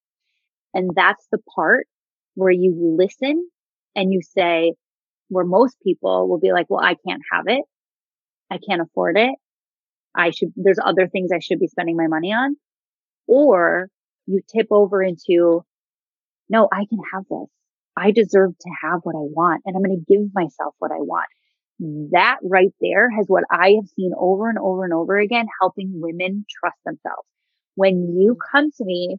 And that's the part where you listen and you say, where most people will be like, well, I can't have it. I can't afford it. I should, there's other things I should be spending my money on. Or you tip over into, no, I can have this. I deserve to have what I want and I'm going to give myself what I want. That right there has what I have seen over and over and over again, helping women trust themselves. When you mm. come to me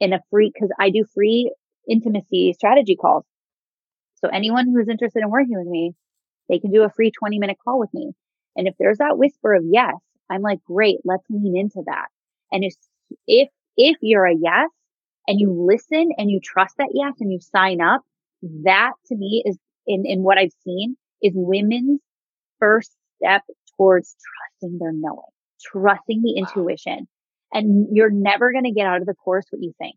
in a free, cause I do free intimacy strategy calls so anyone who is interested in working with me, they can do a free 20 minute call with me. And if there's that whisper of yes, I'm like, great, let's lean into that. And if, if, if you're a yes and you listen and you trust that yes and you sign up, that to me is in, in what I've seen is women's first step towards trusting their knowing, trusting the intuition. And you're never going to get out of the course what you think.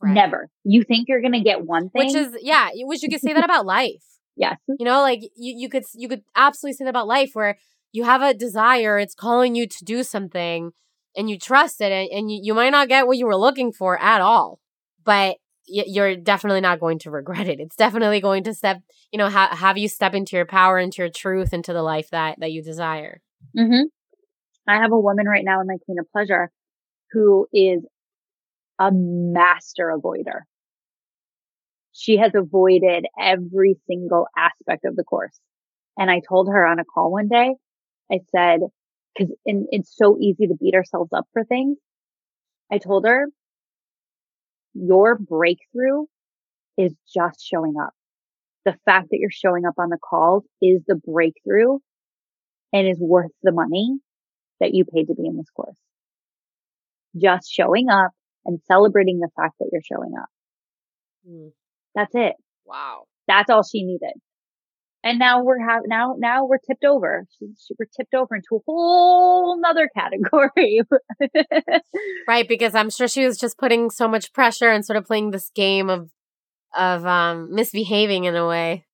Right. Never. You think you're going to get one thing. Which is, yeah, which you could say that about life. Yes. You know, like you, you could, you could absolutely say that about life where you have a desire, it's calling you to do something and you trust it and, and you, you might not get what you were looking for at all, but you're definitely not going to regret it. It's definitely going to step, you know, ha- have you step into your power, into your truth, into the life that, that you desire. Mm-hmm. I have a woman right now in my Queen of Pleasure who is a master avoider. She has avoided every single aspect of the course. And I told her on a call one day, I said, cause it's so easy to beat ourselves up for things. I told her, your breakthrough is just showing up. The fact that you're showing up on the calls is the breakthrough and is worth the money that you paid to be in this course. Just showing up and celebrating the fact that you're showing up. Mm. That's it. Wow. That's all she needed. And now we're have now now we're tipped over. We're tipped over into a whole nother category. right, because I'm sure she was just putting so much pressure and sort of playing this game of of um misbehaving in a way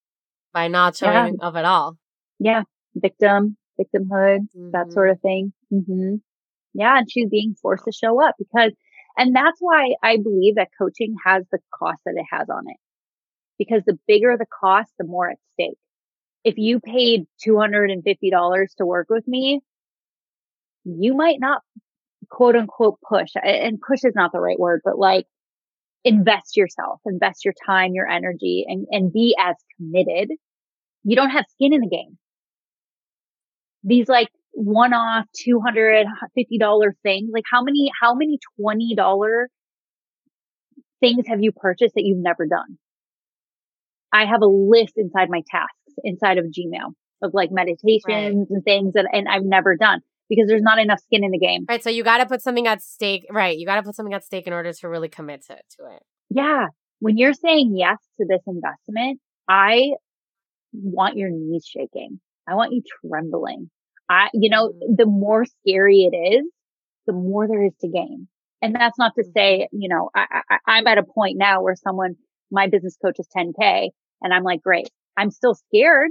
by not showing yeah. up at all. Yeah, victim, victimhood, mm-hmm. that sort of thing. Mm-hmm. Yeah, and she's being forced to show up because and that's why I believe that coaching has the cost that it has on it. Because the bigger the cost, the more at stake. If you paid $250 to work with me, you might not quote unquote push and push is not the right word, but like invest yourself, invest your time, your energy and, and be as committed. You don't have skin in the game. These like one off $250 things. Like how many, how many $20 things have you purchased that you've never done? I have a list inside my tasks inside of Gmail of like meditations right. and things that, and I've never done because there's not enough skin in the game. Right. So you got to put something at stake. Right. You got to put something at stake in order to really commit to, to it. Yeah. When you're saying yes to this investment, I want your knees shaking. I want you trembling. I, you know, mm-hmm. the more scary it is, the more there is to gain. And that's not to say, mm-hmm. you know, I, I, I'm at a point now where someone, my business coach is 10K and I'm like, great. I'm still scared.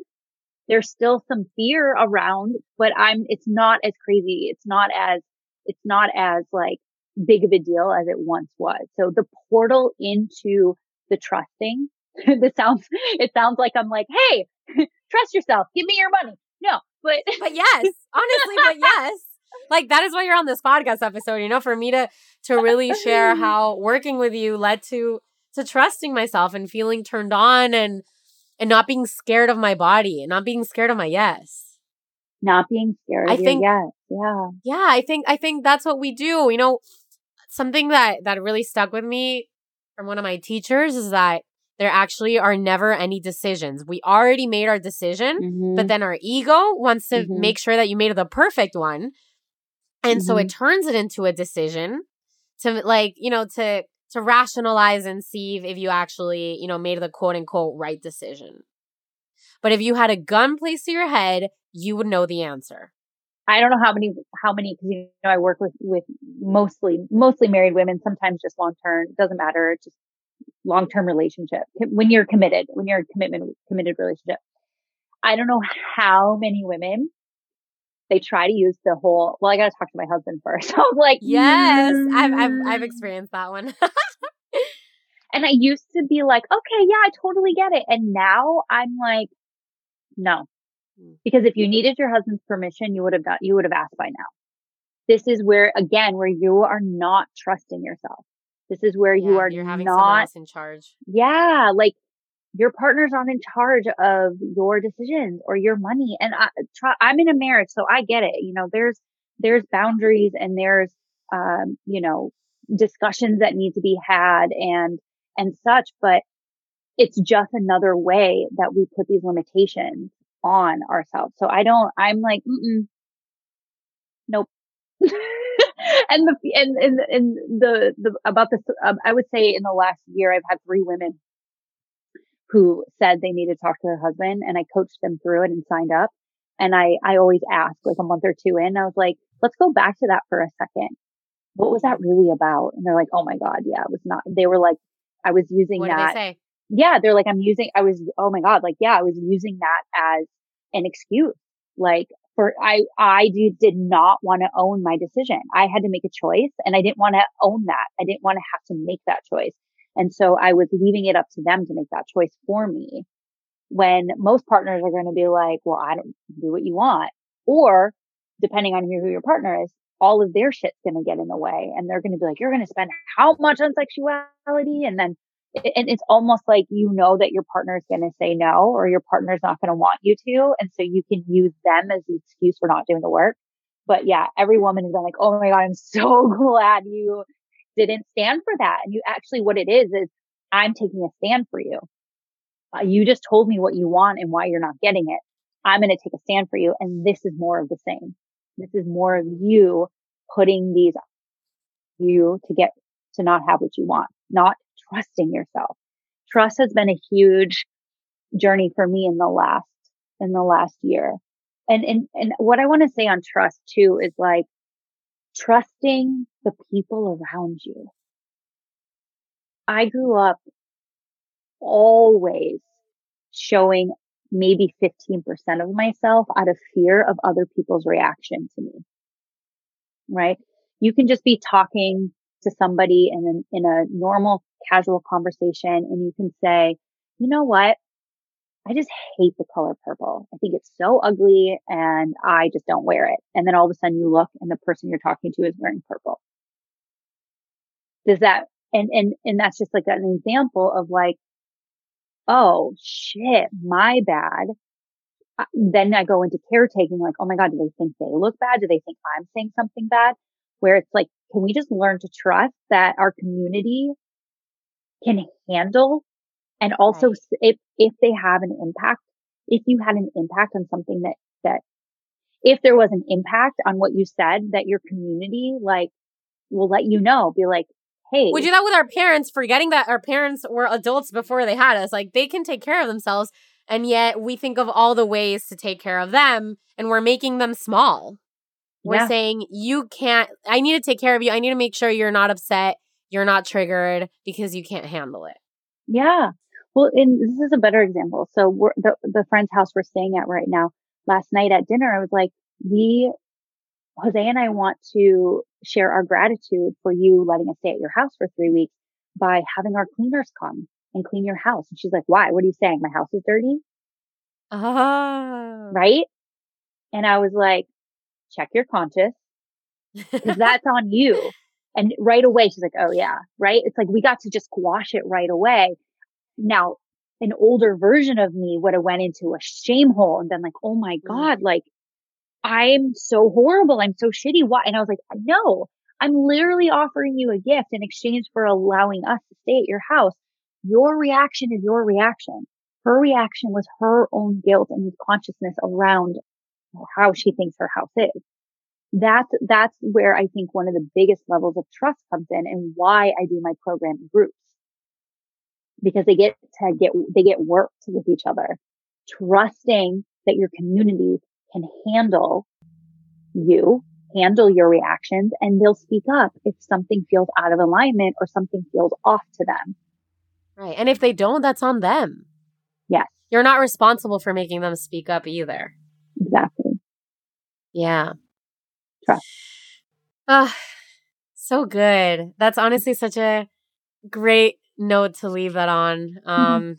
There's still some fear around, but I'm, it's not as crazy. It's not as, it's not as like big of a deal as it once was. So the portal into the trusting, this sounds, it sounds like I'm like, Hey, trust yourself. Give me your money. No, but but yes, honestly, but yes. Like that is why you're on this podcast episode, you know, for me to to really share how working with you led to to trusting myself and feeling turned on and and not being scared of my body and not being scared of my yes. Not being scared I think, yes. Yeah. Yeah, I think I think that's what we do. You know, something that that really stuck with me from one of my teachers is that there actually are never any decisions. We already made our decision, mm-hmm. but then our ego wants to mm-hmm. make sure that you made the perfect one. And mm-hmm. so it mm-hmm. turns it into a decision to like, you know, to to rationalize and see if you actually, you know, made the quote unquote right decision. But if you had a gun placed to your head, you would know the answer. I don't know how many, how many, cause you know, I work with, with mostly, mostly married women, sometimes just long term, doesn't matter, just long-term relationship, when you're committed, when you're a commitment, committed relationship. I don't know how many women they try to use the whole, well, I got to talk to my husband first. I'm like, yes, mm. I've, I've, I've mm. experienced that one. and I used to be like, okay, yeah, I totally get it. And now I'm like, no, hmm. because if you needed your husband's permission, you would have got, you would have asked by now. This is where, again, where you are not trusting yourself. This is where yeah, you are you're having not, someone else in charge. Yeah, like your partner's not in charge of your decisions or your money. And I try, I'm in a marriage, so I get it. You know, there's there's boundaries and there's um, you know, discussions that need to be had and and such, but it's just another way that we put these limitations on ourselves. So I don't, I'm like, nope. and the and and, and the the about the um, I would say in the last year I've had three women who said they needed to talk to their husband, and I coached them through it and signed up. And I I always ask like a month or two in, I was like, let's go back to that for a second. What was that really about? And they're like, oh my god, yeah, it was not. They were like, I was using what that. Yeah, they're like, I'm using. I was, oh my god, like yeah, I was using that as an excuse. Like for I I do, did not want to own my decision. I had to make a choice and I didn't want to own that. I didn't want to have to make that choice. And so I was leaving it up to them to make that choice for me. When most partners are going to be like, well, I don't do what you want. Or depending on who your partner is, all of their shit's going to get in the way and they're going to be like, you're going to spend how much on sexuality? And then and it's almost like you know that your partner is going to say no or your partner's not going to want you to. And so you can use them as the excuse for not doing the work. But yeah, every woman has been like, Oh my God, I'm so glad you didn't stand for that. And you actually, what it is, is I'm taking a stand for you. Uh, you just told me what you want and why you're not getting it. I'm going to take a stand for you. And this is more of the same. This is more of you putting these you to get to not have what you want, not trusting yourself. Trust has been a huge journey for me in the last, in the last year. And, and, and what I want to say on trust too is like trusting the people around you. I grew up always showing maybe 15% of myself out of fear of other people's reaction to me. Right? You can just be talking to somebody in a, in a normal casual conversation and you can say, you know what? I just hate the color purple. I think it's so ugly and I just don't wear it. And then all of a sudden you look and the person you're talking to is wearing purple. Does that, and, and, and that's just like an example of like, oh shit, my bad. Then I go into caretaking, like, oh my God, do they think they look bad? Do they think I'm saying something bad? Where it's like, can we just learn to trust that our community can handle and also right. if, if they have an impact, if you had an impact on something that, that if there was an impact on what you said that your community like will let you know, be like, Hey, we do that with our parents, forgetting that our parents were adults before they had us. Like they can take care of themselves. And yet we think of all the ways to take care of them and we're making them small. We're yeah. saying, you can't, I need to take care of you. I need to make sure you're not upset, you're not triggered because you can't handle it. Yeah. Well, and this is a better example. So we're, the, the friend's house we're staying at right now, last night at dinner, I was like, we, Jose and I want to share our gratitude for you letting us stay at your house for three weeks by having our cleaners come and clean your house. And she's like, why? What are you saying? My house is dirty? Oh. Right? And I was like, check your conscience because that's on you. And right away, she's like, Oh yeah, right. It's like we got to just squash it right away. Now, an older version of me would have went into a shame hole and been like, Oh my mm. God, like I'm so horrible. I'm so shitty. Why? And I was like, no, I'm literally offering you a gift in exchange for allowing us to stay at your house. Your reaction is your reaction. Her reaction was her own guilt and consciousness around how she thinks her house is. That's, that's where I think one of the biggest levels of trust comes in and why I do my program in groups. Because they get to get, they get worked with each other, trusting that your community can handle you, handle your reactions, and they'll speak up if something feels out of alignment or something feels off to them. Right. And if they don't, that's on them. Yes. You're not responsible for making them speak up either. Exactly. Yeah. Trust. Ah, so good. That's honestly such a great note to leave that on. Um.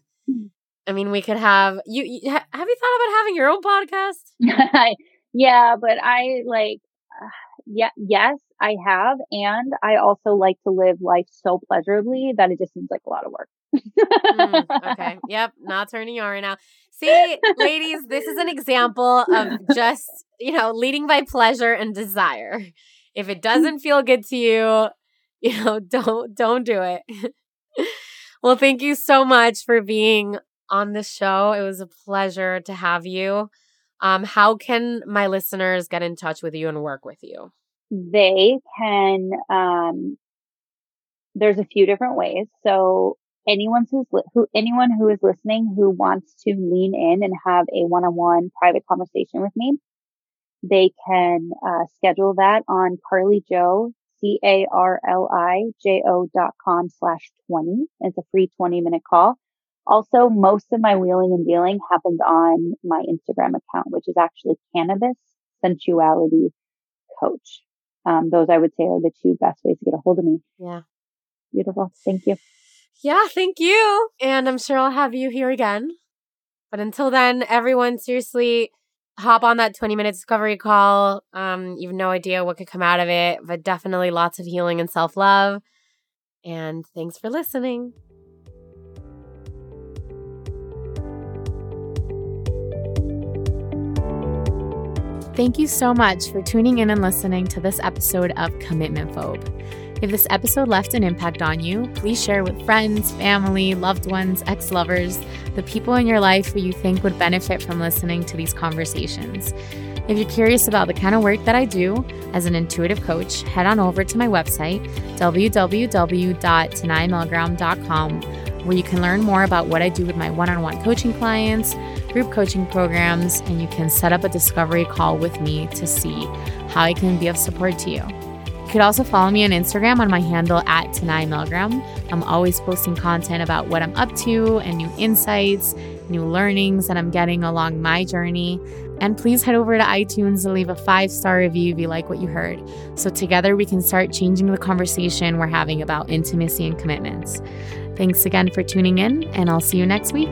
I mean, we could have you, you. Have you thought about having your own podcast? yeah, but I like. Uh, yeah, yes, I have, and I also like to live life so pleasurably that it just seems like a lot of work. mm, okay. Yep. Not turning you on right now. See, ladies, this is an example of just, you know, leading by pleasure and desire. If it doesn't feel good to you, you know, don't don't do it. well, thank you so much for being on the show. It was a pleasure to have you. Um, how can my listeners get in touch with you and work with you? they can, um, there's a few different ways. So anyone who's li- who anyone who is listening who wants to lean in and have a one-on-one private conversation with me, they can uh, schedule that on Carli Jo C A R L I J O dot com slash twenty. It's a free twenty minute call. Also, most of my wheeling and dealing happens on my Instagram account, which is actually cannabis sensuality coach. Um, those I would say are the two best ways to get a hold of me. Yeah. Beautiful. Thank you. Yeah, thank you. And I'm sure I'll have you here again. But until then, everyone, seriously, hop on that 20 minute discovery call. Um, you have no idea what could come out of it, but definitely lots of healing and self love. And thanks for listening. Thank you so much for tuning in and listening to this episode of Commitment Phobe. If this episode left an impact on you, please share with friends, family, loved ones, ex lovers, the people in your life who you think would benefit from listening to these conversations. If you're curious about the kind of work that I do as an intuitive coach, head on over to my website, www.tanaimilgram.com, where you can learn more about what I do with my one on one coaching clients, group coaching programs, and you can set up a discovery call with me to see how I can be of support to you. You could also follow me on Instagram on my handle at Tanai Milgram. I'm always posting content about what I'm up to and new insights, new learnings that I'm getting along my journey. And please head over to iTunes and leave a five star review if you like what you heard. So together we can start changing the conversation we're having about intimacy and commitments. Thanks again for tuning in, and I'll see you next week.